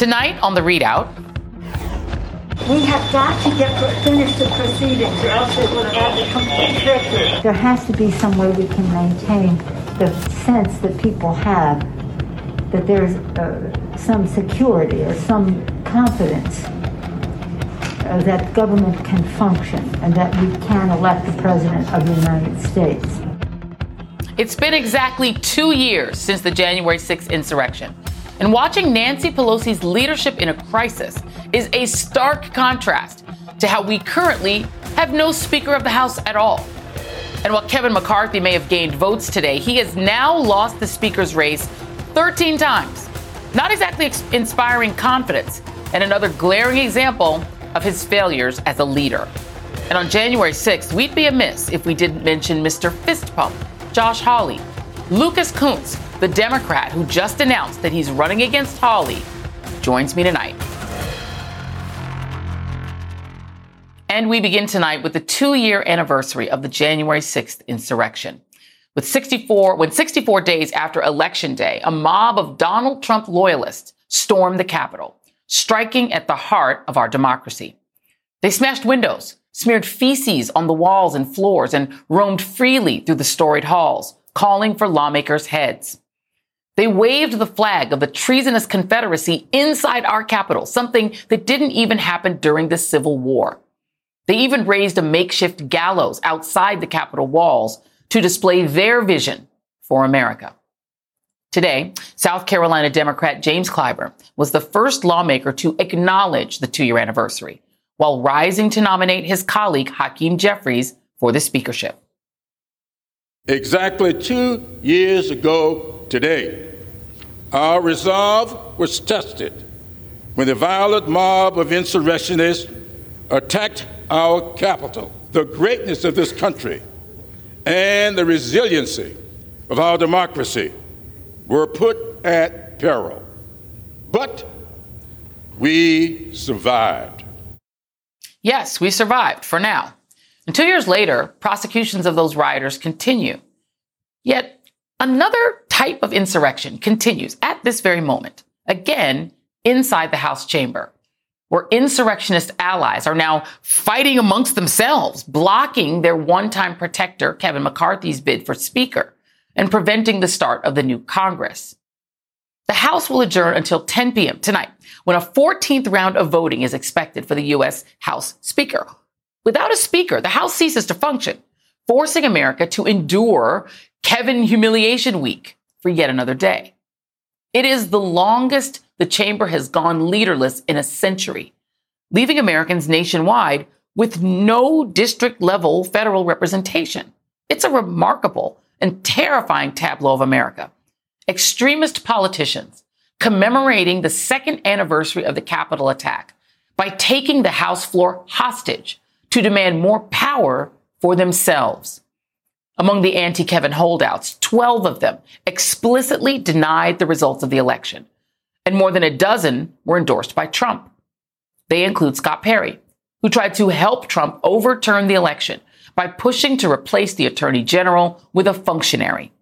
Tonight on the ReidOut, we have got to get finish the proceedings, or else it will become tricky. There has to be some way we can maintain the sense that people have that there's uh, some security or some confidence uh, that government can function and that we can elect the president of the United States. It's been exactly two years since the January 6th insurrection. And watching Nancy Pelosi's leadership in a crisis is a stark contrast to how we currently have no Speaker of the House at all. And while Kevin McCarthy may have gained votes today, he has now lost the Speaker's race 13 times. Not exactly inspiring confidence, and another glaring example of his failures as a leader. And on January 6th, we'd be amiss if we didn't mention Mr. Fist Pump, Josh Hawley. Lucas Kunce, the Democrat who just announced that he's running against Hawley, joins me tonight. And we begin tonight with the two year anniversary of the January 6th insurrection. With 64, when 64 days after Election Day, a mob of Donald Trump loyalists stormed the Capitol, striking at the heart of our democracy. They smashed windows, smeared feces on the walls and floors, and roamed freely through the storied halls, calling for lawmakers' heads. They waved the flag of the treasonous Confederacy inside our capital, something that didn't even happen during the Civil War. They even raised a makeshift gallows outside the Capitol walls to display their vision for America. Today, South Carolina Democrat James Clyburn was the first lawmaker to acknowledge the two year anniversary while rising to nominate his colleague Hakeem Jeffries for the speakership. Exactly two years ago today, our resolve was tested when the violent mob of insurrectionists attacked our capital. The greatness of this country and the resiliency of our democracy were put at peril. But we survived. Yes, we survived for now. And two years later, prosecutions of those rioters continue. Yet Another type of insurrection continues at this very moment, again inside the House chamber, where insurrectionist allies are now fighting amongst themselves, blocking their one time protector, Kevin McCarthy's bid for Speaker, and preventing the start of the new Congress. The House will adjourn until 10 p.m. tonight, when a 14th round of voting is expected for the U.S. House Speaker. Without a Speaker, the House ceases to function, forcing America to endure Kevin Humiliation Week for yet another day. It is the longest the chamber has gone leaderless in a century, leaving Americans nationwide with no district level federal representation. It's a remarkable and terrifying tableau of America. Extremist politicians commemorating the second anniversary of the Capitol attack by taking the House floor hostage to demand more power for themselves. Among the anti Kevin holdouts, 12 of them explicitly denied the results of the election, and more than a dozen were endorsed by Trump. They include Scott Perry, who tried to help Trump overturn the election by pushing to replace the attorney general with a functionary.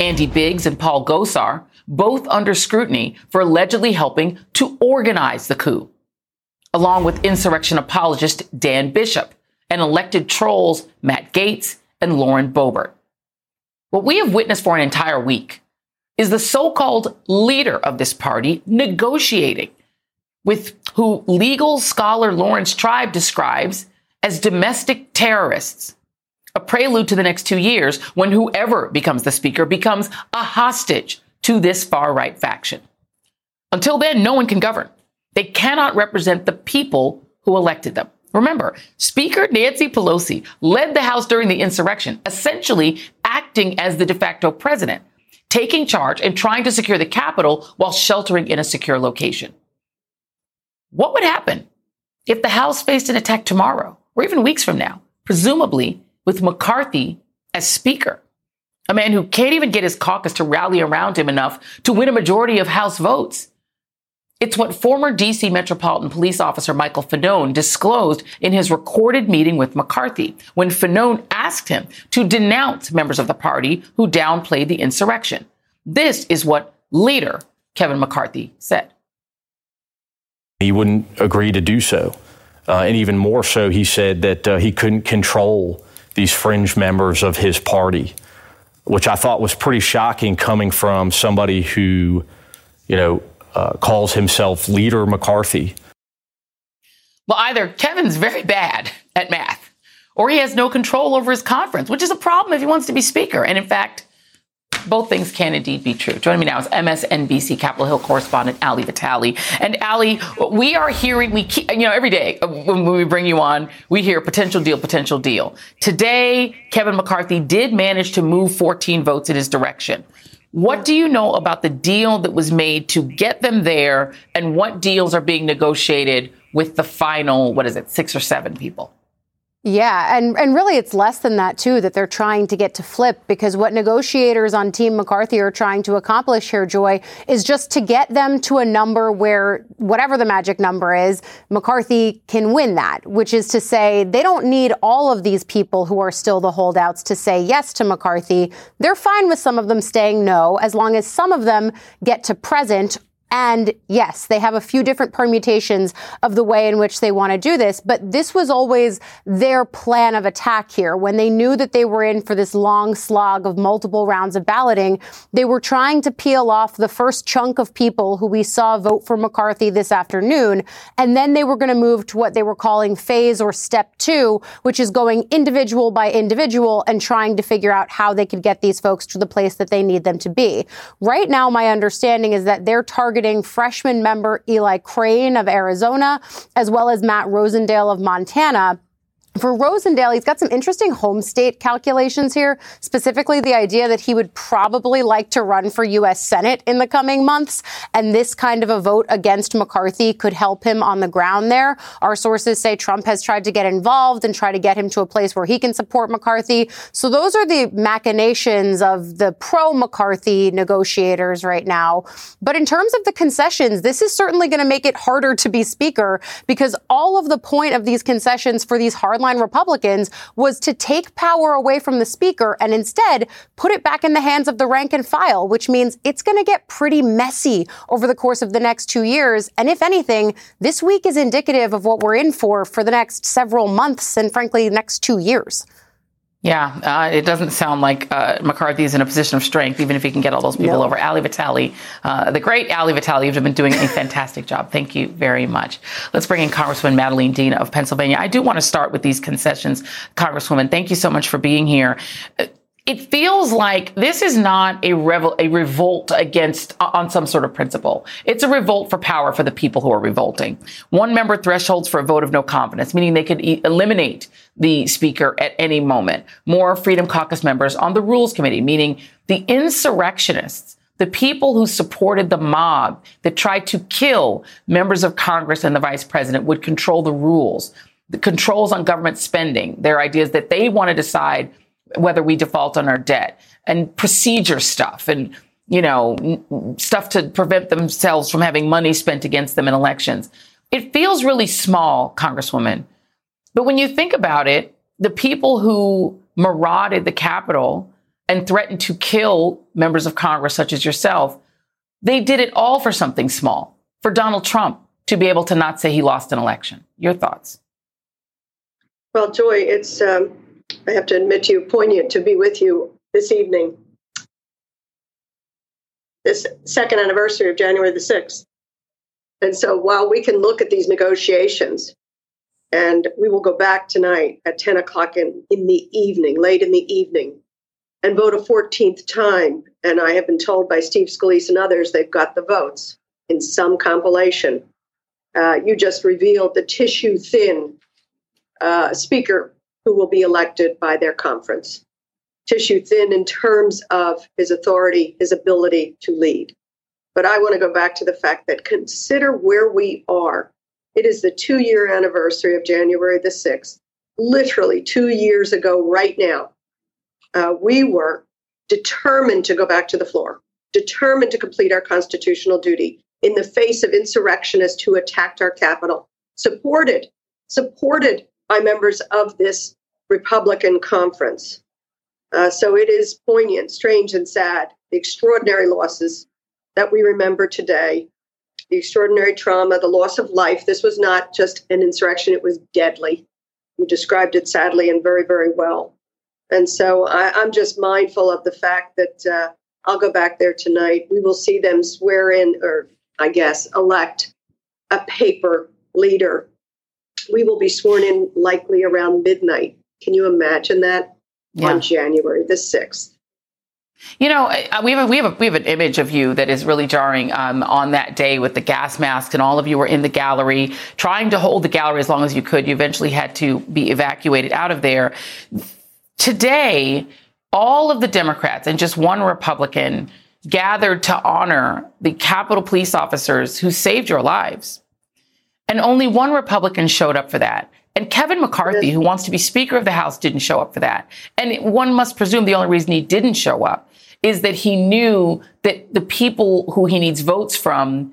Andy Biggs and Paul Gosar, both under scrutiny for allegedly helping to organize the coup, along with insurrection apologist Dan Bishop and elected trolls Matt Gaetz and Lauren Boebert. What we have witnessed for an entire week is the so-called leader of this party negotiating with who legal scholar Laurence Tribe describes as domestic terrorists. A prelude to the next two years when whoever becomes the speaker becomes a hostage to this far right faction. Until then, no one can govern. They cannot represent the people who elected them. Remember, Speaker Nancy Pelosi led the House during the insurrection, essentially acting as the de facto president, taking charge and trying to secure the Capitol while sheltering in a secure location. What would happen if the House faced an attack tomorrow or even weeks from now, presumably with McCarthy as Speaker? A man who can't even get his caucus to rally around him enough to win a majority of House votes. It's what former DC Metropolitan Police Officer Michael Fanone disclosed in his recorded meeting with McCarthy when Fanone asked him to denounce members of the party who downplayed the insurrection. This is what later Kevin McCarthy said. He wouldn't agree to do so. Uh, and even more so, he said that uh, he couldn't control these fringe members of his party, which I thought was pretty shocking coming from somebody who, you know, uh, calls himself Leader McCarthy. Well, either Kevin's very bad at math or he has no control over his conference, which is a problem if he wants to be speaker. And in fact, both things can indeed be true. Joining me now is MSNBC Capitol Hill correspondent Ali Vitale. And Ali, we are hearing, we keep, you know, every day when we bring you on, we hear potential deal, potential deal. Today, Kevin McCarthy did manage to move 14 votes in his direction. What do you know about the deal that was made to get them there and what deals are being negotiated with the final, what is it, six or seven people? Yeah, and, and really it's less than that too that they're trying to get to flip because what negotiators on Team McCarthy are trying to accomplish here, Joy, is just to get them to a number where whatever the magic number is, McCarthy can win that, which is to say they don't need all of these people who are still the holdouts to say yes to McCarthy. They're fine with some of them staying no, as long as some of them get to present and yes, they have a few different permutations of the way in which they want to do this, but this was always their plan of attack here. When they knew that they were in for this long slog of multiple rounds of balloting, they were trying to peel off the first chunk of people who we saw vote for McCarthy this afternoon. And then they were going to move to what they were calling phase or step two, which is going individual by individual and trying to figure out how they could get these folks to the place that they need them to be. Right now, my understanding is that they're targeting freshman member Eli Crane of Arizona, as well as Matt Rosendale of Montana. For Rosendale, he's got some interesting home state calculations here, specifically the idea that he would probably like to run for U.S. Senate in the coming months. And this kind of a vote against McCarthy could help him on the ground there. Our sources say Trump has tried to get involved and try to get him to a place where he can support McCarthy. So those are the machinations of the pro McCarthy negotiators right now. But in terms of the concessions, this is certainly going to make it harder to be speaker because all of the point of these concessions for these hard Republicans was to take power away from the speaker and instead put it back in the hands of the rank and file, which means it's going to get pretty messy over the course of the next two years. And if anything, this week is indicative of what we're in for for the next several months and frankly, next two years. Yeah, uh, it doesn't sound like uh, McCarthy is in a position of strength, even if he can get all those people no. over. Ali Vitale, uh, the great Ali Vitale, you've been doing a fantastic job. Thank you very much. Let's bring in Congresswoman Madeleine Dean of Pennsylvania. I do want to start with these concessions. Congresswoman, thank you so much for being here it feels like this is not a, a revolt against uh, on some sort of principle. It's a revolt for power for the people who are revolting. One member thresholds for a vote of no confidence, meaning they could e- eliminate the speaker at any moment. More Freedom Caucus members on the Rules Committee, meaning the insurrectionists, the people who supported the mob that tried to kill members of Congress and the vice president would control the rules. The controls on government spending, their ideas that they want to decide whether we default on our debt and procedure stuff and, you know, stuff to prevent themselves from having money spent against them in elections. It feels really small, Congresswoman. But when you think about it, the people who marauded the Capitol and threatened to kill members of Congress, such as yourself, they did it all for something small, for Donald Trump to be able to not say he lost an election. Your thoughts? Well, Joy, it's um, I have to admit to you, poignant to be with you this evening. This second anniversary of January the 6th. And so while we can look at these negotiations, and we will go back tonight at 10 o'clock in, in the evening, late in the evening, and vote a 14th time. And I have been told by Steve Scalise and others they've got the votes in some compilation. Uh, you just revealed the tissue thin uh, speaker who will be elected by their conference. tissue thin in terms of his authority, his ability to lead. But I want to go back to the fact that consider where we are. It is the two year anniversary of January the 6th, literally two years ago, right now. Uh, we were determined to go back to the floor, determined to complete our constitutional duty in the face of insurrectionists who attacked our capital, supported, supported by members of this Republican conference. Uh, so it is poignant, strange, and sad. The extraordinary losses that we remember today, the extraordinary trauma, the loss of life. This was not just an insurrection, it was deadly. You described it sadly and very, very well. And so I, am just mindful of the fact that uh, I'll go back there tonight. We will see them swear in, or I guess, elect a paper leader. We will be sworn in likely around midnight. Can you imagine that? Yeah. On January the 6th. You know, we have a, we have a, we have an image of you that is really jarring um, on that day with the gas masks, and all of you were in the gallery trying to hold the gallery as long as you could. You eventually had to be evacuated out of there. Today, all of the Democrats and just one Republican gathered to honor the Capitol police officers who saved your lives. And only one Republican showed up for that. And Kevin McCarthy, who wants to be Speaker of the House, didn't show up for that. And one must presume the only reason he didn't show up is that he knew that the people who he needs votes from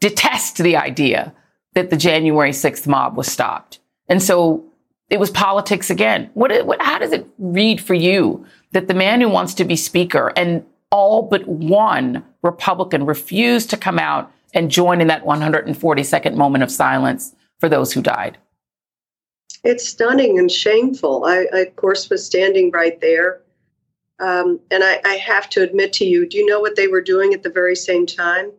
detest the idea that the January 6th mob was stopped. And so it was politics again. What, what, how does it read for you that the man who wants to be speaker and all but one Republican refused to come out and join in that 142nd moment of silence for those who died? It's stunning and shameful. I, I of course, was standing right there. Um, and I, I, have to admit to you, do you know what they were doing at the very same time?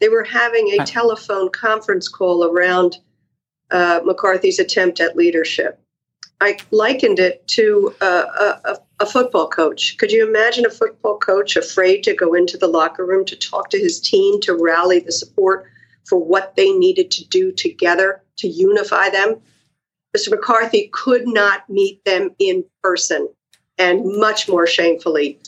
They were having a telephone conference call around uh, McCarthy's attempt at leadership. I likened it to a, a, a, football coach. Could you imagine a football coach afraid to go into the locker room to talk to his team to rally the support for what they needed to do together to unify them? Mr. McCarthy could not meet them in person and much more shamefully,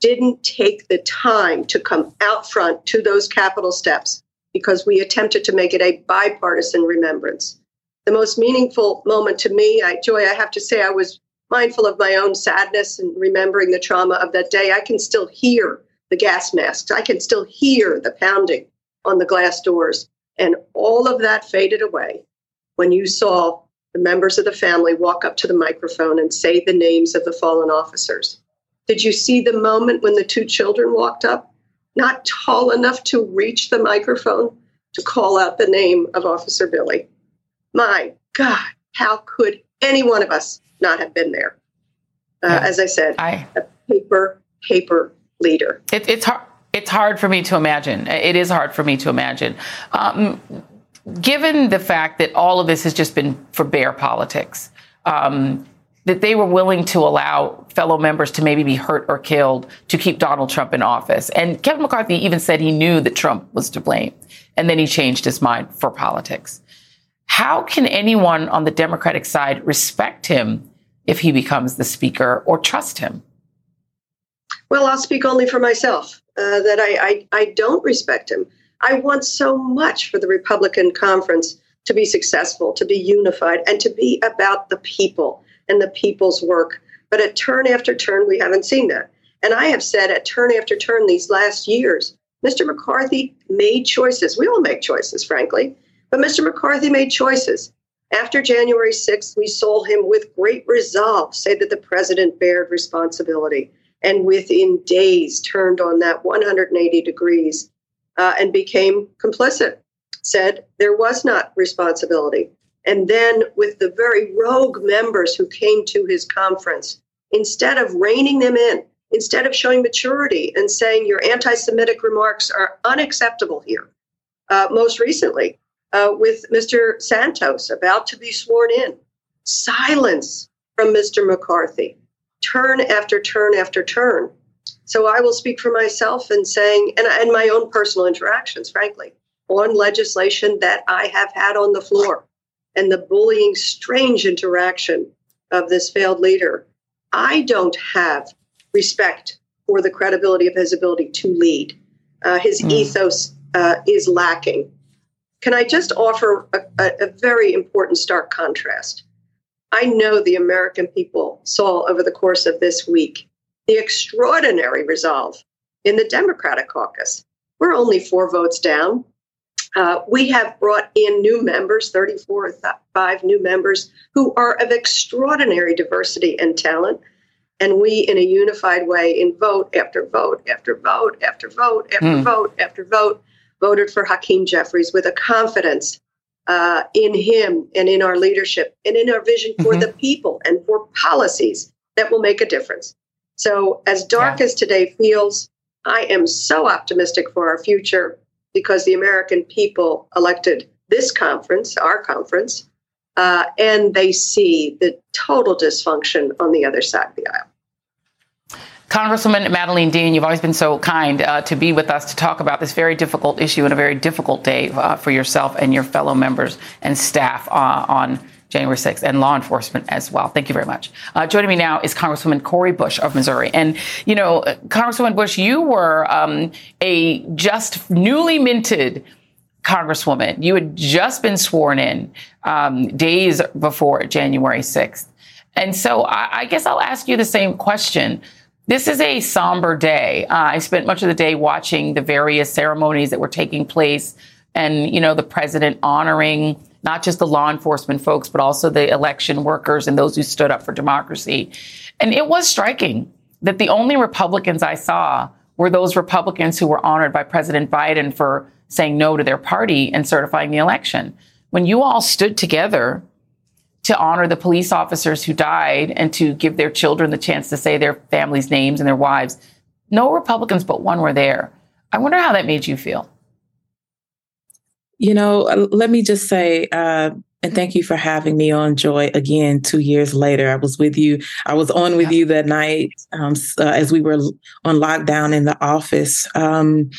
didn't take the time to come out front to those Capitol steps because we attempted to make it a bipartisan remembrance. The most meaningful moment to me, I, Joy, I have to say, I was mindful of my own sadness and remembering the trauma of that day. I can still hear the gas masks, I can still hear the pounding on the glass doors. And all of that faded away when you saw the members of the family walk up to the microphone and say the names of the fallen officers. Did you see the moment when the two children walked up, not tall enough to reach the microphone to call out the name of Officer Billy? My God, how could any one of us not have been there? Uh, yeah, as I said, I, a paper, paper leader. It, it's hard. It's hard for me to imagine. It is hard for me to imagine. Um, given the fact that all of this has just been for bare politics, um, that they were willing to allow fellow members to maybe be hurt or killed to keep Donald Trump in office. And Kevin McCarthy even said he knew that Trump was to blame, and then he changed his mind for politics. How can anyone on the Democratic side respect him if he becomes the speaker or trust him? Well, I'll speak only for myself. Uh, that I, I, I don't respect him. I want so much for the Republican conference to be successful, to be unified, and to be about the people and the people's work. But at turn after turn, we haven't seen that. And I have said at turn after turn these last years, Mr. McCarthy made choices. We all make choices, frankly. But Mr. McCarthy made choices. After January 6th, we saw him with great resolve say that the president bared responsibility and within days turned on that 180 degrees uh, and became complicit, said there was not responsibility. And then, with the very rogue members who came to his conference, instead of reining them in, instead of showing maturity and saying your anti Semitic remarks are unacceptable here, uh, most recently uh, with Mr. Santos about to be sworn in, silence from Mr. McCarthy, turn after turn after turn. So I will speak for myself in saying, and, and my own personal interactions, frankly, on legislation that I have had on the floor and the bullying, strange interaction of this failed leader. I don't have respect for the credibility of his ability to lead. Uh, his mm. ethos uh, is lacking. Can I just offer a, a, a very important stark contrast? I know the American people saw over the course of this week the extraordinary resolve in the Democratic caucus. We're only four votes down. Uh, we have brought in new members, 34 five new members, who are of extraordinary diversity and talent. And we, in a unified way, in vote after vote after vote after vote after mm. vote after vote, voted for Hakeem Jeffries with a confidence uh, in him and in our leadership and in our vision for mm-hmm. the people and for policies that will make a difference. So, as dark yeah. as today feels, I am so optimistic for our future because the American people elected this conference, our conference, uh, and they see the total dysfunction on the other side of the aisle. Congresswoman Madeleine Dean, you've always been so kind uh, to be with us to talk about this very difficult issue and a very difficult day uh, for yourself and your fellow members and staff uh, on January 6th and law enforcement as well. Thank you very much. Uh, joining me now is Congresswoman Cori Bush of Missouri. And, you know, Congresswoman Bush, you were um, a just newly minted Congresswoman. You had just been sworn in um, days before January 6th. And so I, I guess I'll ask you the same question. This is a somber day. Uh, I spent much of the day watching the various ceremonies that were taking place and, you know, the president honoring not just the law enforcement folks, but also the election workers and those who stood up for democracy. And it was striking that the only Republicans I saw were those Republicans who were honored by President Biden for saying no to their party and certifying the election. When you all stood together to honor the police officers who died and to give their children the chance to say their families' names and their wives. No Republicans but one were there. I wonder how that made you feel. You know, let me just say, uh, and thank you for having me on Joy again two years later. I was with you. I was on with you that night um, uh, as we were on lockdown in the office. Um,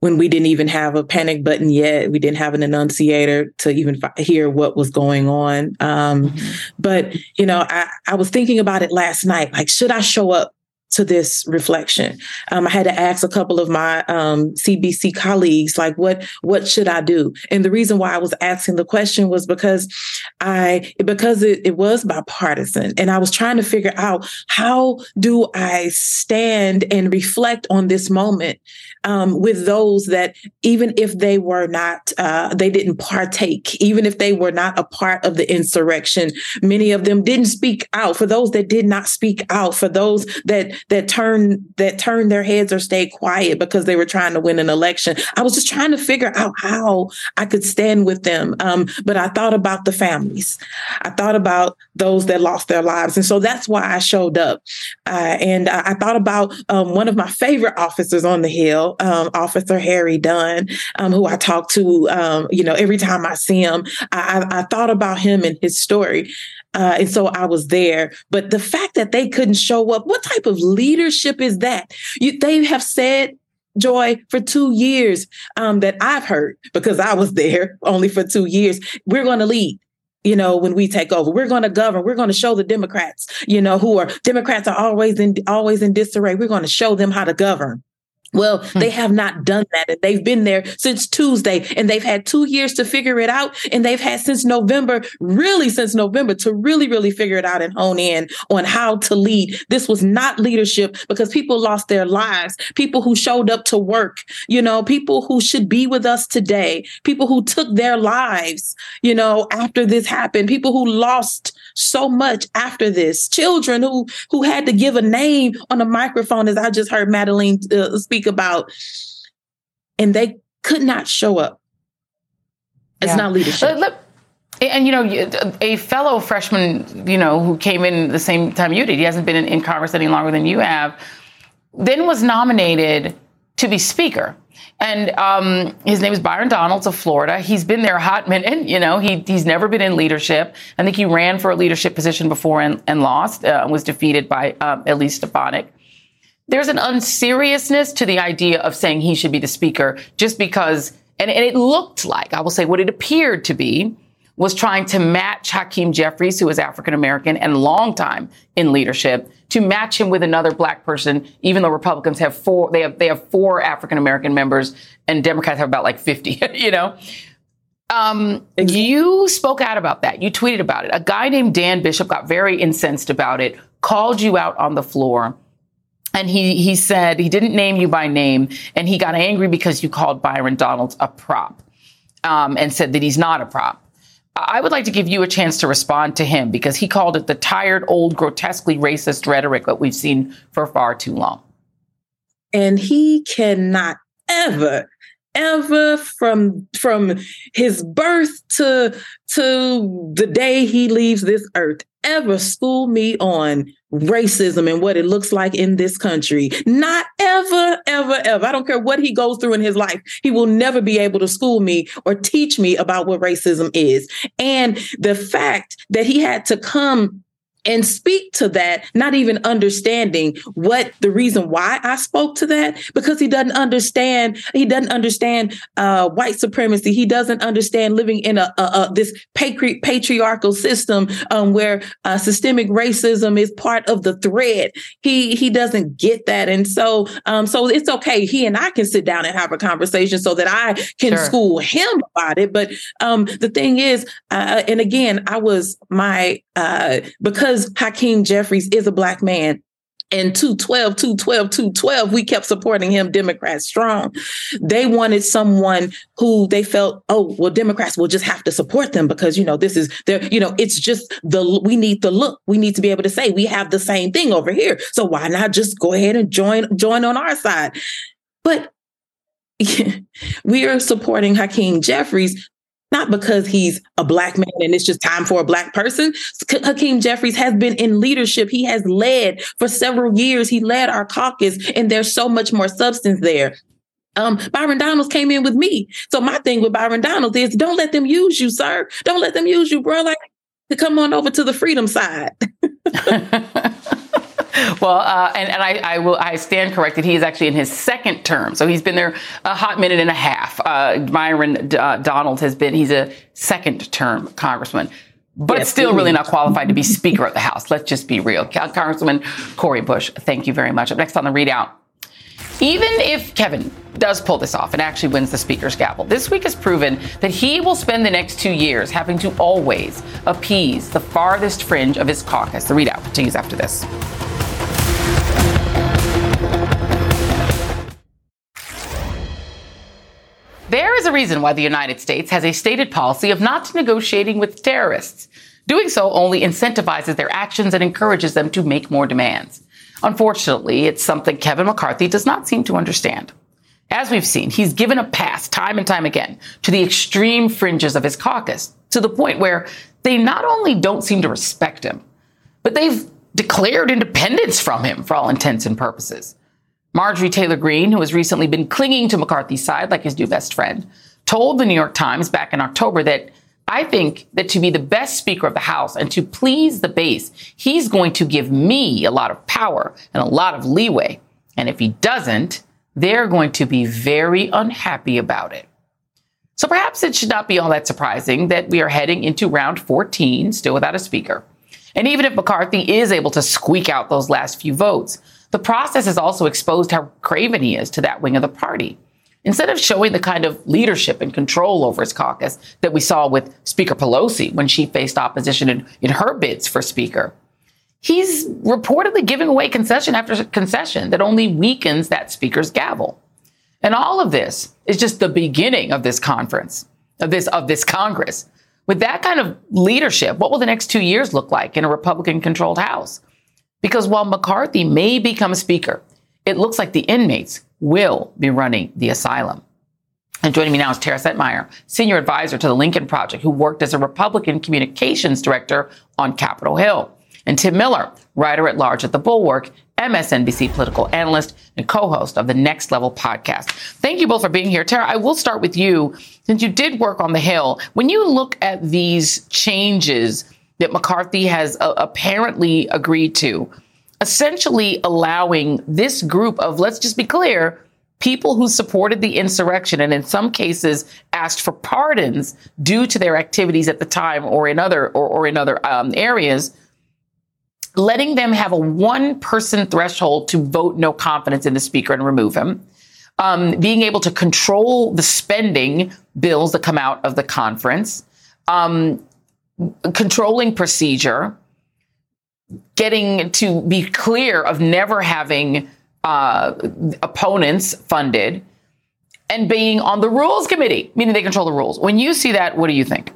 when we didn't even have a panic button yet. We didn't have an annunciator to even f- hear what was going on. Um, mm-hmm. But, you know, I, I was thinking about it last night. Like, should I show up to this reflection. Um, I had to ask a couple of my um, CBC colleagues, like, what what should I do? And the reason why I was asking the question was because I because it, it was bipartisan, and I was trying to figure out how do I stand and reflect on this moment um, with those that even if they were not uh, they didn't partake, even if they were not a part of the insurrection, many of them didn't speak out. For those that did not speak out, for those that that turned that turned their heads or stayed quiet because they were trying to win an election. I was just trying to figure out how I could stand with them. Um, but I thought about the families. I thought about those that lost their lives, and so that's why I showed up. Uh, and I, I, thought about um, one of my favorite officers on the Hill, um, Officer Harry Dunn, um, who I talk to. Um, you know, every time I see him, I, I, I thought about him and his story. Uh, and so I was there. But the fact that they couldn't show up, what type of leadership is that? You, they have said Joy for two years um, that I've heard because I was there only for two years. We're going to lead you know, when we take over. We're going to govern. We're going to show the Democrats, you know, who are Democrats are always in always in disarray. We're going to show them how to govern. Well, hmm. they have not done that. And they've been there since Tuesday and they've had two years to figure it out. And they've had since November, really since November to really, really figure it out and hone in on how to lead. This was not leadership because people lost their lives. People who showed up to work, you know, people who should be with us today, people who took their lives, you know, after this happened, people who lost so much after this, children who, who had to give a name on a microphone, as I just heard Madeleine uh, speak speak about, and they could not show up. It's yeah. not leadership. And you know, a fellow freshman, you know, who came in the same time you did, he hasn't been in, in Congress any longer than you have, then was nominated to be Speaker. And um, his name is Byron Donalds of Florida. He's been there a hot minute. You know, he, he's never been in leadership. I think he ran for a leadership position before and, and lost, uh, was defeated by uh, Elise Stefanik there's an unseriousness to the idea of saying he should be the speaker just because, and, and it looked like, I will say what it appeared to be, was trying to match Hakeem Jeffries, who is African American and long time in leadership, to match him with another black person, even though Republicans have four, they have, they have four African American members and Democrats have about like 50, you know? Um, you spoke out about that. You tweeted about it. A guy named Dan Bishop got very incensed about it, called you out on the floor. And he, he said he didn't name you by name and he got angry because you called Byron Donalds a prop, um, and said that he's not a prop. I would like to give you a chance to respond to him because he called it the tired, old, grotesquely racist rhetoric that we've seen for far too long. And he cannot ever ever from from his birth to to the day he leaves this earth ever school me on racism and what it looks like in this country. Not ever, ever, ever. I don't care what he goes through in his life. He will never be able to school me or teach me about what racism is. And the fact that he had to come and speak to that, not even understanding what the reason why I spoke to that, because he doesn't understand. He doesn't understand uh, white supremacy. He doesn't understand living in a, a, a this patri- patriarchal system um, where uh, systemic racism is part of the thread. He he doesn't get that, and so um, so it's okay. He and I can sit down and have a conversation so that I can sure. school him about it. But um, the thing is, uh, and again, I was my uh, because Hakeem Jeffries is a black man. And 212, 212, 212, we kept supporting him, Democrats strong. They wanted someone who they felt, oh, well, Democrats will just have to support them because, you know, this is their, you know, it's just the, we need the look. We need to be able to say we have the same thing over here. So why not just go ahead and join, join on our side? But we are supporting Hakeem Jeffries not because he's a black man and it's just time for a black person. Hakeem Jeffries has been in leadership. He has led for several years. He led our caucus, and there's so much more substance there. Um, Byron Donalds came in with me. So my thing with Byron Donalds is don't let them use you, sir. Don't let them use you, bro. Like to come on over to the freedom side. well, uh, and, and I, I, will I stand corrected. He is actually in his second term, so he's been there a hot minute and a half. Uh, Byron uh, Donald has been he's a second term congressman. But yes, still, really not qualified to be Speaker of the House. Let's just be real. Congressman Cori Bush, thank you very much. Up next on the ReidOut. even if Kevin does pull this off and actually wins the Speaker's gavel, this week has proven that he will spend the next two years having to always appease the farthest fringe of his caucus. The ReidOut continues after this. There is a reason why the United States has a stated policy of not negotiating with terrorists. Doing so only incentivizes their actions and encourages them to make more demands. Unfortunately, it's something Kevin McCarthy does not seem to understand. As we've seen, he's given a pass time and time again to the extreme fringes of his caucus to the point where they not only don't seem to respect him, but they've declared independence from him for all intents and purposes. Marjorie Taylor Greene, who has recently been clinging to McCarthy's side like his new best friend, told the New York Times back in October that I think that to be the best Speaker of the House and to please the base, he's going to give me a lot of power and a lot of leeway. And if he doesn't, they're going to be very unhappy about it. So perhaps it should not be all that surprising that we are heading into round 14, still without a speaker. And even if McCarthy is able to squeak out those last few votes, the process has also exposed how craven he is to that wing of the party. Instead of showing the kind of leadership and control over his caucus that we saw with Speaker Pelosi when she faced opposition in, in her bids for Speaker, he's reportedly giving away concession after concession that only weakens that Speaker's gavel. And all of this is just the beginning of this conference, of this, of this Congress. With that kind of leadership, what will the next two years look like in a Republican controlled House? Because while McCarthy may become Speaker, it looks like the inmates will be running the asylum. And joining me now is Tara Setmayer, senior advisor to the Lincoln Project, who worked as a Republican communications director on Capitol Hill. And Tim Miller, writer at large at The Bulwark, MSNBC political analyst and co-host of the Next Level podcast. Thank you both for being here. Tara, I will start with you since you did work on the Hill. When you look at these changes that McCarthy has uh, apparently agreed to, essentially allowing this group of, let's just be clear, people who supported the insurrection and in some cases asked for pardons due to their activities at the time or in other or, or in other um, areas letting them have a one person threshold to vote no confidence in the speaker and remove him, um, being able to control the spending bills that come out of the conference, um, controlling procedure, getting to be clear of never having uh, opponents funded, and being on the rules committee, meaning they control the rules. When you see that, what do you think?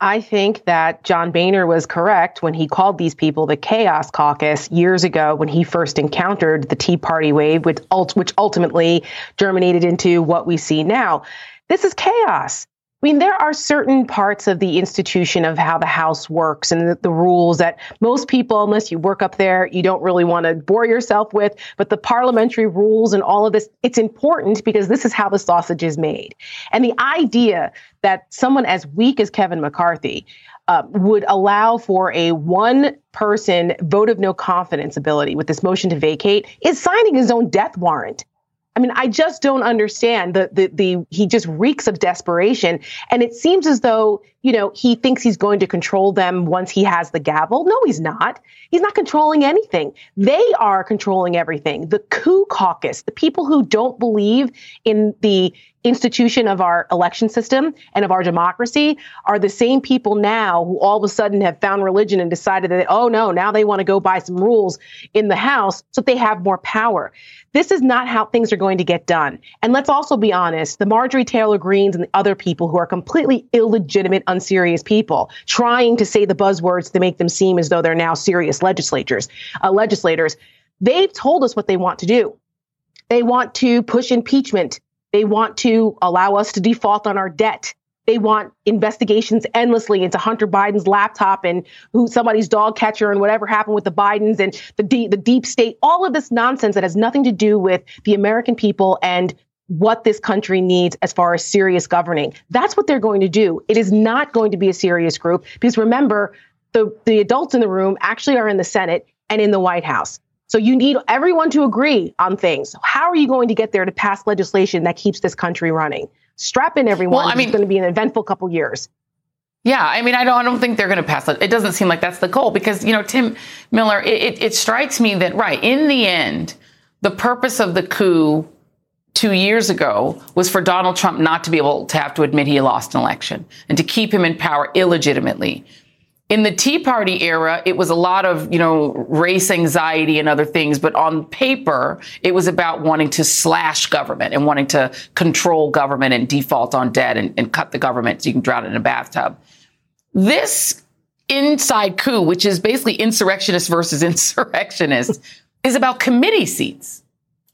I think that John Boehner was correct when he called these people the Chaos Caucus years ago when he first encountered the Tea Party wave, which, which ultimately germinated into what we see now. This is chaos. I mean, there are certain parts of the institution of how the House works and the, the, rules that most people, unless you work up there, you don't really want to bore yourself with. But the parliamentary rules and all of this, it's important because this is how the sausage is made. And the idea that someone as weak as Kevin McCarthy uh, would allow for a one person vote of no confidence ability with this motion to vacate is signing his own death warrant. I mean, I just don't understand the, the, the, he just reeks of desperation. And it seems as though, you know, he thinks he's going to control them once he has the gavel. No, he's not. He's not controlling anything. They are controlling everything. The coup caucus, the people who don't believe in the institution of our election system and of our democracy are the same people now who all of a sudden have found religion and decided that, oh no, now they want to go by some rules in the House so they have more power. This is not how things are going to get done. And let's also be honest, the Marjorie Taylor Greenes and the other people who are completely illegitimate, unserious people trying to say the buzzwords to make them seem as though they're now serious legislators, uh, legislators, they've told us what they want to do. They want to push impeachment. They want to allow us to default on our debt. They want investigations endlessly into Hunter Biden's laptop and who somebody's dog catcher and whatever happened with the Bidens and the deep, the deep state, all of this nonsense that has nothing to do with the American people and what this country needs as far as serious governing. That's what they're going to do. It is not going to be a serious group because remember, the, the adults in the room actually are in the Senate and in the White House. So you need everyone to agree on things. How are you going to get there to pass legislation that keeps this country running? strap in everyone. Well, I mean, it's going to be an eventful couple years. Yeah, I mean, I don't, I don't think they're going to pass it. It doesn't seem like that's the goal because, you know, Tim Miller, it, it, it strikes me that, right, in the end, the purpose of the coup two years ago was for Donald Trump not to be able to have to admit he lost an election and to keep him in power illegitimately. In the Tea Party era, it was a lot of, you know, race anxiety and other things, but on paper, it was about wanting to slash government and wanting to control government and default on debt and, and cut the government so you can drown it in a bathtub. This inside coup, which is basically insurrectionist versus insurrectionist, is about committee seats.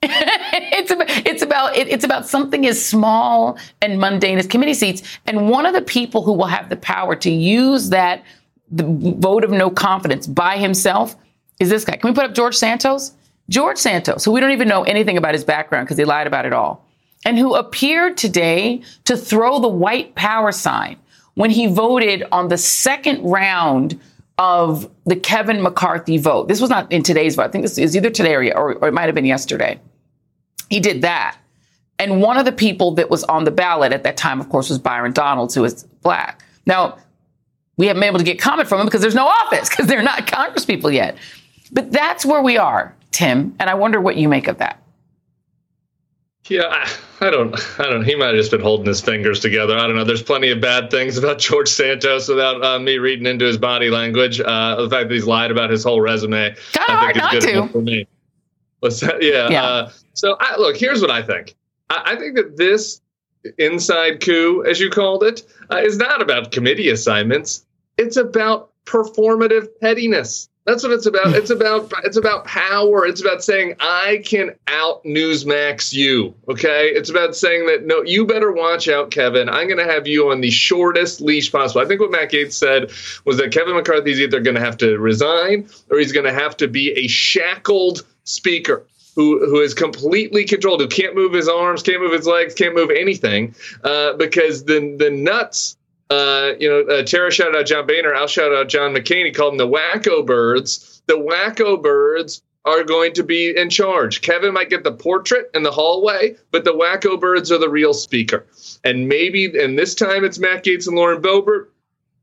It's about it's about it, it's about something as small and mundane as committee seats. And one of the people who will have the power to use that the vote of no confidence by himself is this guy. Can we put up George Santos? George Santos, who we don't even know anything about his background because he lied about it all, and who appeared today to throw the white power sign when he voted on the second round of the Kevin McCarthy vote. This was not in today's vote. I think this is either today or, or, or it might have been yesterday. He did that. And one of the people that was on the ballot at that time, of course, was Byron Donalds, who is black. Now, we haven't been able to get comment from them because there's no office because they're not congresspeople yet. But that's where we are, Tim. And I wonder what you make of that. Yeah, I, I don't, I don't. He might have just been holding his fingers together. I don't know. There's plenty of bad things about George Santos without uh, me reading into his body language. Uh, the fact that he's lied about his whole resume, kind of hard not to. For me. yeah. yeah. Uh, so I, look, here's what I think. I, I think that this inside coup, as you called it, uh, is not about committee assignments. It's about performative pettiness. That's what it's about. It's about it's about power. It's about saying I can out Newsmax you. Okay. It's about saying that no, you better watch out, Kevin. I'm going to have you on the shortest leash possible. I think what Matt Gaetz said was that Kevin McCarthy's either going to have to resign or he's going to have to be a shackled speaker who who is completely controlled, who can't move his arms, can't move his legs, can't move anything, uh, because the the nuts uh, you know, uh, Tara shouted out John Boehner. I'll shout out John McCain. He called them the wacko birds. The wacko birds are going to be in charge. Kevin might get the portrait in the hallway, but the wacko birds are the real speaker. And maybe, and this time it's Matt Gaetz and Lauren Boebert.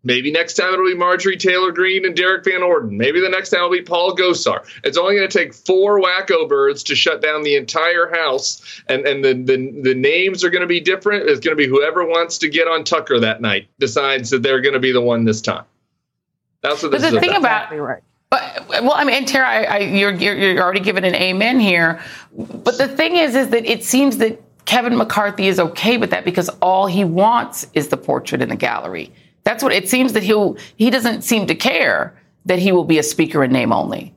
Maybe next time it'll be Marjorie Taylor Greene and Derrick Van Orden. Maybe the next time it'll be Paul Gosar. It's only going to take four wacko birds to shut down the entire house, and and the the, the names are going to be different. It's going to be whoever wants to get on Tucker that night decides that they're going to be the one this time. That's what this but the thing about. about right. But, well, I mean, and Tara, I, I, you're, you're, you're already giving an amen here. But the thing is, is that it seems that Kevin McCarthy is okay with that because all he wants is the portrait in the gallery. That's what it seems that he'll, he doesn't seem to care that he will be a speaker in name only.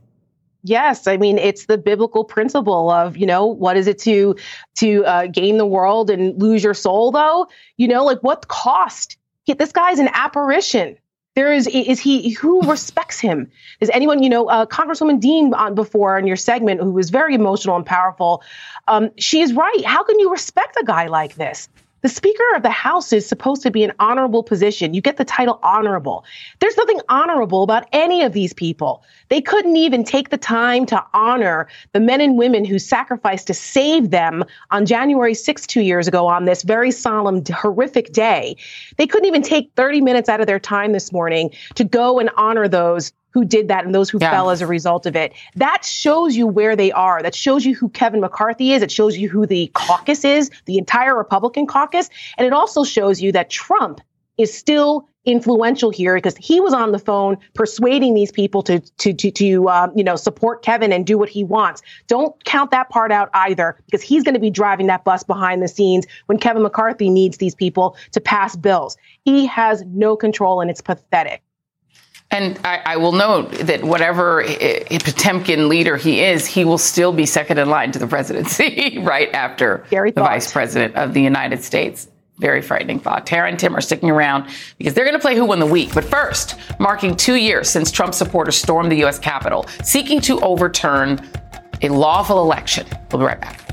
Yes, I mean it's the biblical principle of you know what is it to to uh, gain the world and lose your soul though you know like what cost? This guy's an apparition. There is is he who respects him? Is anyone you know uh, Congresswoman Dean on before in your segment who was very emotional and powerful? Um, she is right. How can you respect a guy like this? The Speaker of the House is supposed to be an honorable position. You get the title honorable. There's nothing honorable about any of these people. They couldn't even take the time to honor the men and women who sacrificed to save them on January 6, two years ago, on this very solemn, horrific day. They couldn't even take 30 minutes out of their time this morning to go and honor those who did that and those who yeah. fell as a result of it. That shows you where they are. That shows you who Kevin McCarthy is. It shows you who the caucus is, the entire Republican caucus. And it also shows you that Trump is still influential here because he was on the phone persuading these people to to to, to uh, you know support Kevin and do what he wants. Don't count that part out either because he's going to be driving that bus behind the scenes when Kevin McCarthy needs these people to pass bills. He has no control and it's pathetic. And I, I, will note that whatever Potemkin leader he is, he will still be second in line to the presidency right after Gary the vice president of the United States. Very frightening thought. Tara and Tim are sticking around because they're going to play Who Won the Week. But first, marking two years since Trump supporters stormed the U.S. Capitol, seeking to overturn a lawful election. We'll be right back.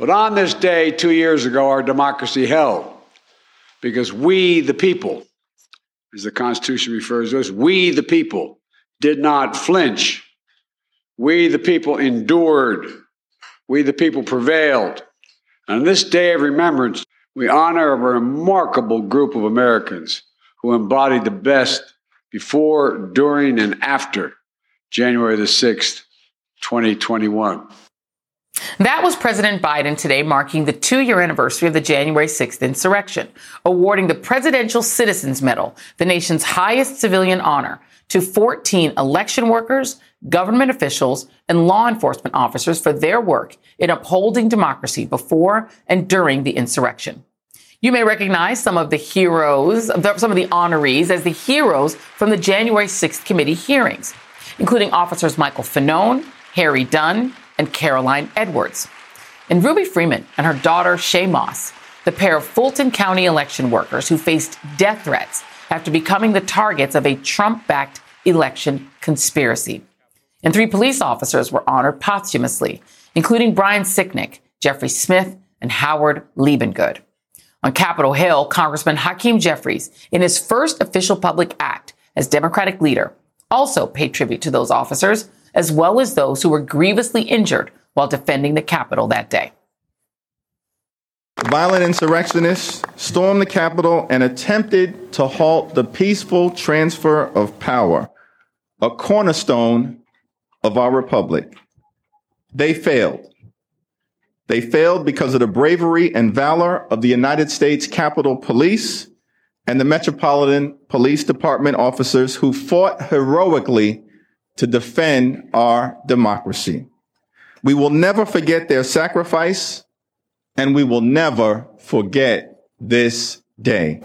But on this day, two years ago, our democracy held because we, the people, as the Constitution refers to us, we, the people, did not flinch. We, the people, endured. We, the people, prevailed. On this day of remembrance, we honor a remarkable group of Americans who embodied the best before, during, and after January the 6th, 2021. That was President Biden today marking the two year anniversary of the January 6th insurrection, awarding the Presidential Citizens Medal, the nation's highest civilian honor, to 14 election workers, government officials, and law enforcement officers for their work in upholding democracy before and during the insurrection. You may recognize some of the heroes, some of the honorees as the heroes from the January 6th committee hearings, including officers Michael Fanone, Harry Dunn, and Caroline Edwards. And Ruby Freeman and her daughter Shaye Moss, the pair of Fulton County election workers who faced death threats after becoming the targets of a Trump backed election conspiracy. And three police officers were honored posthumously, including Brian Sicknick, Jeffrey Smith, and Howard Liebengood. On Capitol Hill, Congressman Hakeem Jeffries, in his first official public act as Democratic leader, also paid tribute to those officers as well as those who were grievously injured while defending the Capitol that day. Violent insurrectionists stormed the Capitol and attempted to halt the peaceful transfer of power, a cornerstone of our republic. They failed. They failed because of the bravery and valor of the United States Capitol Police and the Metropolitan Police Department officers who fought heroically to defend our democracy. We will never forget their sacrifice, and we will never forget this day.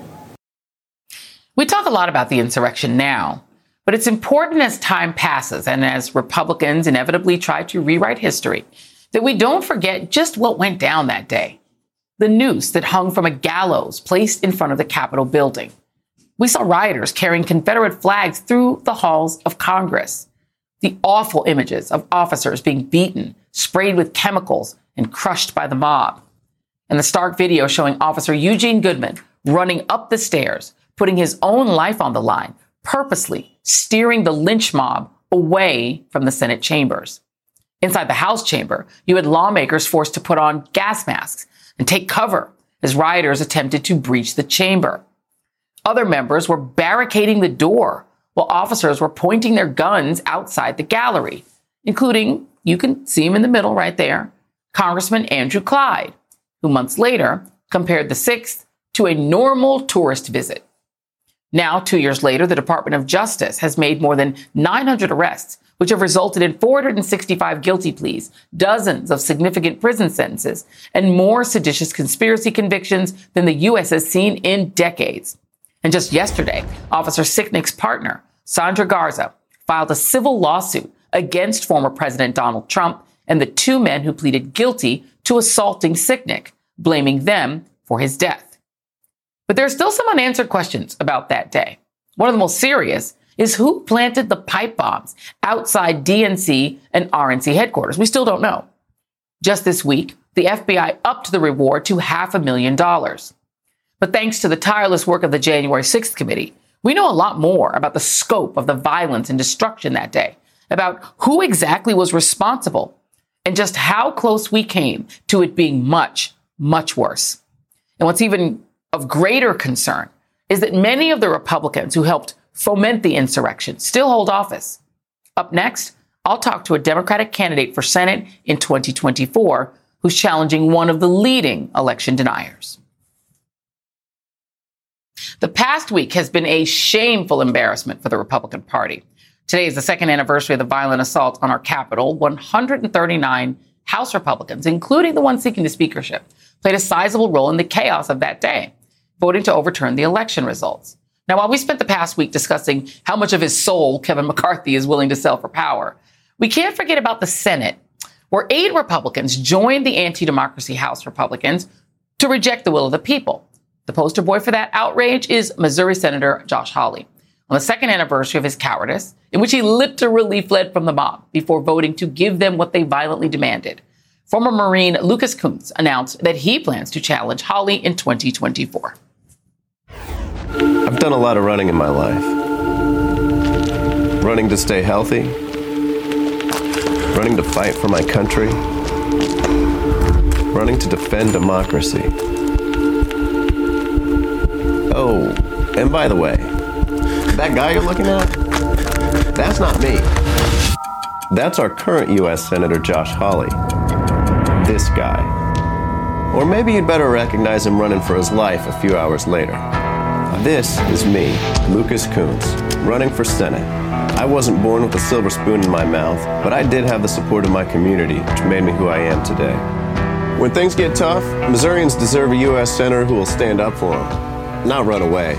We talk a lot about the insurrection now, but it's important as time passes and as Republicans inevitably try to rewrite history that we don't forget just what went down that day. The noose that hung from a gallows placed in front of the Capitol building. We saw rioters carrying Confederate flags through the halls of Congress the awful images of officers being beaten, sprayed with chemicals, and crushed by the mob. And the stark video showing Officer Eugene Goodman running up the stairs, putting his own life on the line, purposely steering the lynch mob away from the Senate chambers. Inside the House chamber, you had lawmakers forced to put on gas masks and take cover as rioters attempted to breach the chamber. Other members were barricading the door while officers were pointing their guns outside the gallery, including, you can see him in the middle right there, Congressman Andrew Clyde, who months later compared the 6th to a normal tourist visit. Now, two years later, the Department of Justice has made more than 900 arrests, which have resulted in 465 guilty pleas, dozens of significant prison sentences, and more seditious conspiracy convictions than the U.S. has seen in decades. And just yesterday, Officer Sicknick's partner, Sandra Garza, filed a civil lawsuit against former President Donald Trump and the two men who pleaded guilty to assaulting Sicknick, blaming them for his death. But there are still some unanswered questions about that day. One of the most serious is who planted the pipe bombs outside DNC and RNC headquarters. We still don't know. Just this week, the FBI upped the reward to half a million dollars. But thanks to the tireless work of the January 6th committee, we know a lot more about the scope of the violence and destruction that day, about who exactly was responsible, and just how close we came to it being much, much worse. And what's even of greater concern is that many of the Republicans who helped foment the insurrection still hold office. Up next, I'll talk to a Democratic candidate for Senate in 2024 who's challenging one of the leading election deniers. The past week has been a shameful embarrassment for the Republican Party. Today is the second anniversary of the violent assault on our Capitol. 139 House Republicans, including the one seeking the speakership, played a sizable role in the chaos of that day, voting to overturn the election results. Now, while we spent the past week discussing how much of his soul Kevin McCarthy is willing to sell for power, we can't forget about the Senate, where eight Republicans joined the anti democracy House Republicans to reject the will of the people. The poster boy for that outrage is Missouri Senator Josh Hawley. On the second anniversary of his cowardice, in which he literally fled from the mob before voting to give them what they violently demanded, former Marine Lucas Kunce announced that he plans to challenge Hawley in 2024. I've done a lot of running in my life. Running to stay healthy, running to fight for my country, running to defend democracy. And by the way, that guy you're looking at, that's not me. That's our current U.S. Senator Josh Hawley. This guy. Or maybe you'd better recognize him running for his life a few hours later. This is me, Lucas Kunce, running for Senate. I wasn't born with a silver spoon in my mouth, but I did have the support of my community, which made me who I am today. When things get tough, Missourians deserve a U.S. Senator who will stand up for them, not run away.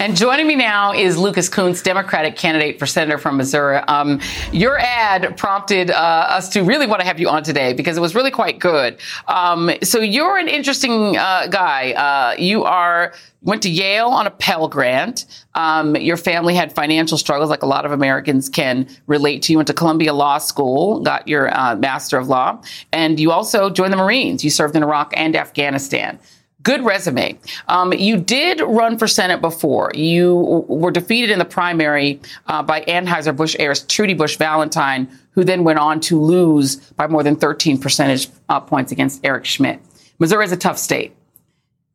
And joining me now is Lucas Kunce, Democratic candidate for senator from Missouri. Um, your ad prompted uh, us to really want to have you on today because it was really quite good. Um, so you're an interesting uh, guy. Uh, you are went to Yale on a Pell Grant. Um, your family had financial struggles, like a lot of Americans can relate to. You went to Columbia Law School, got your uh, Master of Law, and you also joined the Marines. You served in Iraq and Afghanistan. Good resume. Um, you did run for Senate before. You were defeated in the primary uh, by Anheuser-Busch heiress Trudy Bush Valentine, who then went on to lose by more than 13 percentage uh, points against Eric Schmitt. Missouri is a tough state.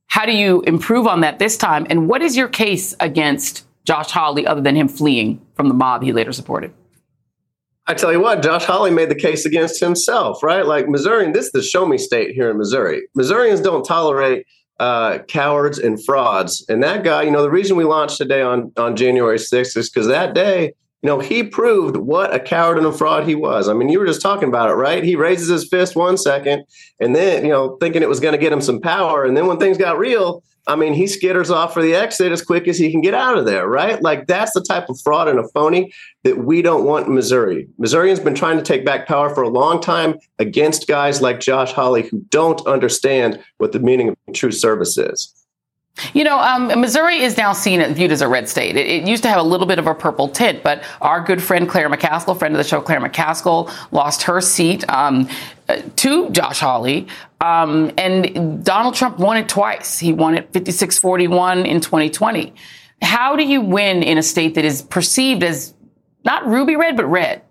How do you improve on that this time? And what is your case against Josh Hawley other than him fleeing from the mob he later supported? I tell you what, Josh Hawley made the case against himself, right? Like Missouri, this is the show me state here in Missouri. Missourians don't tolerate uh, cowards and frauds. And that guy, you know, the reason we launched today on, on January 6th is because that day, you know, he proved what a coward and a fraud he was. I mean, you were just talking about it, right? He raises his fist one second and then, you know, thinking it was going to get him some power. And then when things got real, I mean, he skitters off for the exit as quick as he can get out of there, right? Like that's the type of fraud and a phony that we don't want in Missouri. Missourians been trying to take back power for a long time against guys like Josh Hawley who don't understand what the meaning of true service is. You know, um, Missouri is now seen viewed as a red state. It, it, used to have a little bit of a purple tint, but our good friend Claire McCaskill, friend of the show Claire McCaskill, lost her seat um, to Josh Hawley. Um, and Donald Trump won it twice. He won it 56 41 in 2020. How do you win in a state that is perceived as not ruby red, but red?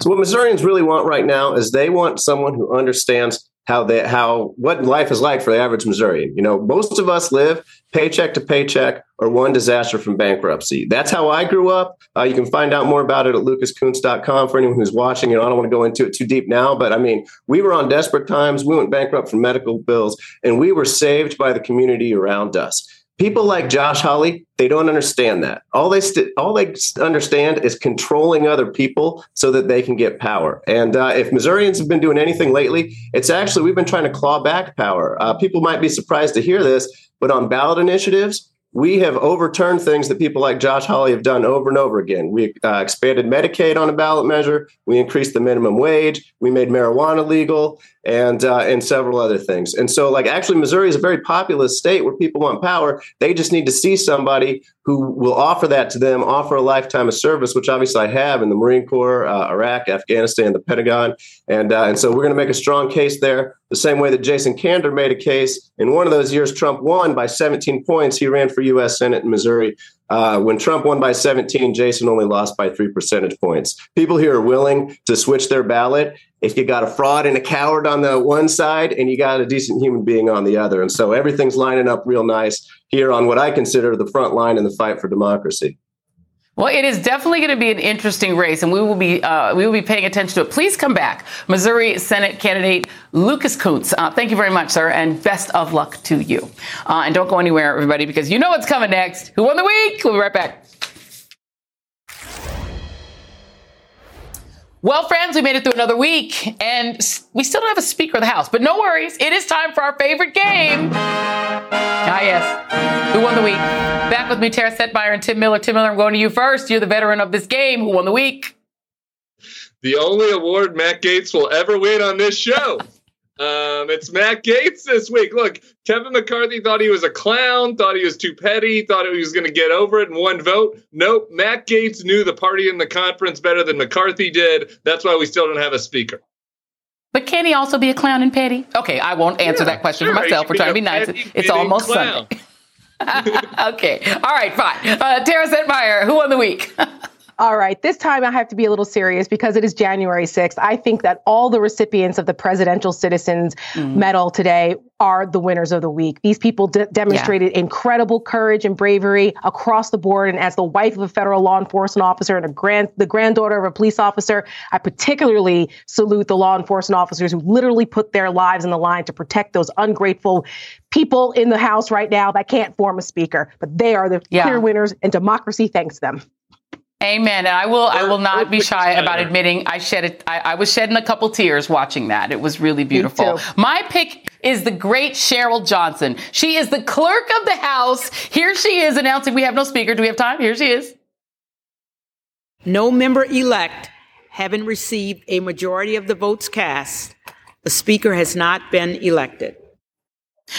So what Missourians really want right now is they want someone who understands how they how what life is like for the average Missourian. You know, most of us live paycheck to paycheck or one disaster from bankruptcy. That's how I grew up. Uh, you can find out more about it at lucaskunce.com for anyone who's watching. You know, I don't want to go into it too deep now, but I mean, we were on desperate times. We went bankrupt from medical bills, and we were saved by the community around us. People like Josh Hawley, they don't understand that. All they st- all they understand is controlling other people so that they can get power. And uh, if Missourians have been doing anything lately, it's actually we've been trying to claw back power. Uh, people might be surprised to hear this, but on ballot initiatives, we have overturned things that people like Josh Hawley have done over and over again. We uh, expanded Medicaid on a ballot measure. We increased the minimum wage. We made marijuana legal, and uh, and several other things. And so, like, actually, Missouri is a very populous state where people want power. They just need to see somebody who will offer that to them, offer a lifetime of service, which obviously I have in the Marine Corps, uh, Iraq, Afghanistan, the Pentagon, and uh, and so we're going to make a strong case there. The same way that Jason Kander made a case in one of those years, Trump won by 17 points. He ran for U.S. Senate in Missouri. Uh, when Trump won by 17, Jason only lost by three percentage points. People here are willing to switch their ballot if you got a fraud and a coward on the one side and you got a decent human being on the other. And so everything's lining up real nice here on what I consider the front line in the fight for democracy. Well, it is definitely going to be an interesting race, and we will be uh, we will be paying attention to it. Please come back, Missouri Senate candidate Lucas Kunce. Uh, thank you very much, sir, and best of luck to you. Uh, and don't go anywhere, everybody, because you know what's coming next. Who won the week? We'll be right back. Well, friends, we made it through another week, and we still don't have a Speaker of the House. But no worries, it is time for our favorite game. Ah, yes. Who won the week? Back with me, Tara Setmeyer and Tim Miller. Tim Miller, I'm going to you first. You're the veteran of this game. Who won the week? The only award Matt Gaetz will ever win on this show. Um, it's Matt Gaetz this week. Look, Kevin McCarthy thought he was a clown, thought he was too petty, thought he was going to get over it in one vote. Nope, Matt Gaetz knew the party in the conference better than McCarthy did. That's why we still don't have a speaker. But can he also be a clown and petty? Okay, I won't answer yeah, that question sure, for myself. We're trying to be nice. It's almost clown. Sunday. okay, all right, fine. Uh, Tara Setmeyer, who won the week? All right, this time I have to be a little serious because it is January 6th. I think that all the recipients of the Presidential Citizens mm. Medal today are the winners of the week. These people de- demonstrated yeah. incredible courage and bravery across the board. And as the wife of a federal law enforcement officer and a grand, the granddaughter of a police officer, I particularly salute the law enforcement officers who literally put their lives in the line to protect those ungrateful people in the House right now that can't form a speaker. But they are the yeah. clear winners, and democracy thanks them. Amen. And I will I will not be shy about admitting I shed it I, I, was shedding a couple tears watching that. It was really beautiful. My pick is the great Cheryl Johnson. She is the clerk of the House. Here she is announcing we have no speaker. Do we have time? Here she is. No member elect having received a majority of the votes cast, the speaker has not been elected.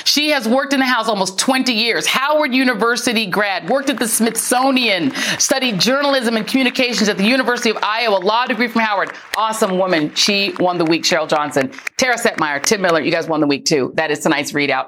She has worked in the House almost 20 years. Howard University grad, worked at the Smithsonian, studied journalism and communications at the University of Iowa, law degree from Howard. Awesome woman. She won the week, Cheryl Johnson. Tara Setmeyer, Tim Miller, you guys won the week too. That is tonight's ReidOut.